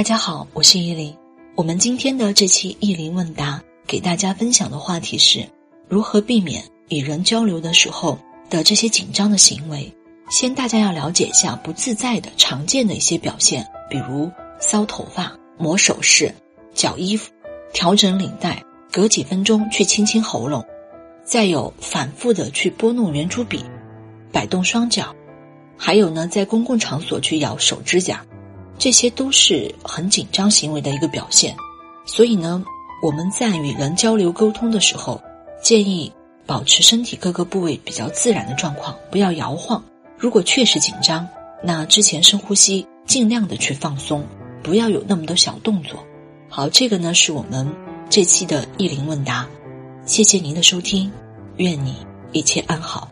大家好，我是依林。我们今天的这期意林问答，给大家分享的话题是如何避免与人交流的时候的这些紧张的行为。先大家要了解一下不自在的常见的一些表现，比如搔头发、抹首饰、绞衣服、调整领带、隔几分钟去清清喉咙，再有反复的去拨弄圆珠笔、摆动双脚，还有呢，在公共场所去咬手指甲。这些都是很紧张行为的一个表现，所以呢，我们在与人交流沟通的时候，建议保持身体各个部位比较自然的状况，不要摇晃。如果确实紧张，那之前深呼吸，尽量的去放松，不要有那么多小动作。好，这个呢是我们这期的意林问答，谢谢您的收听，愿你一切安好。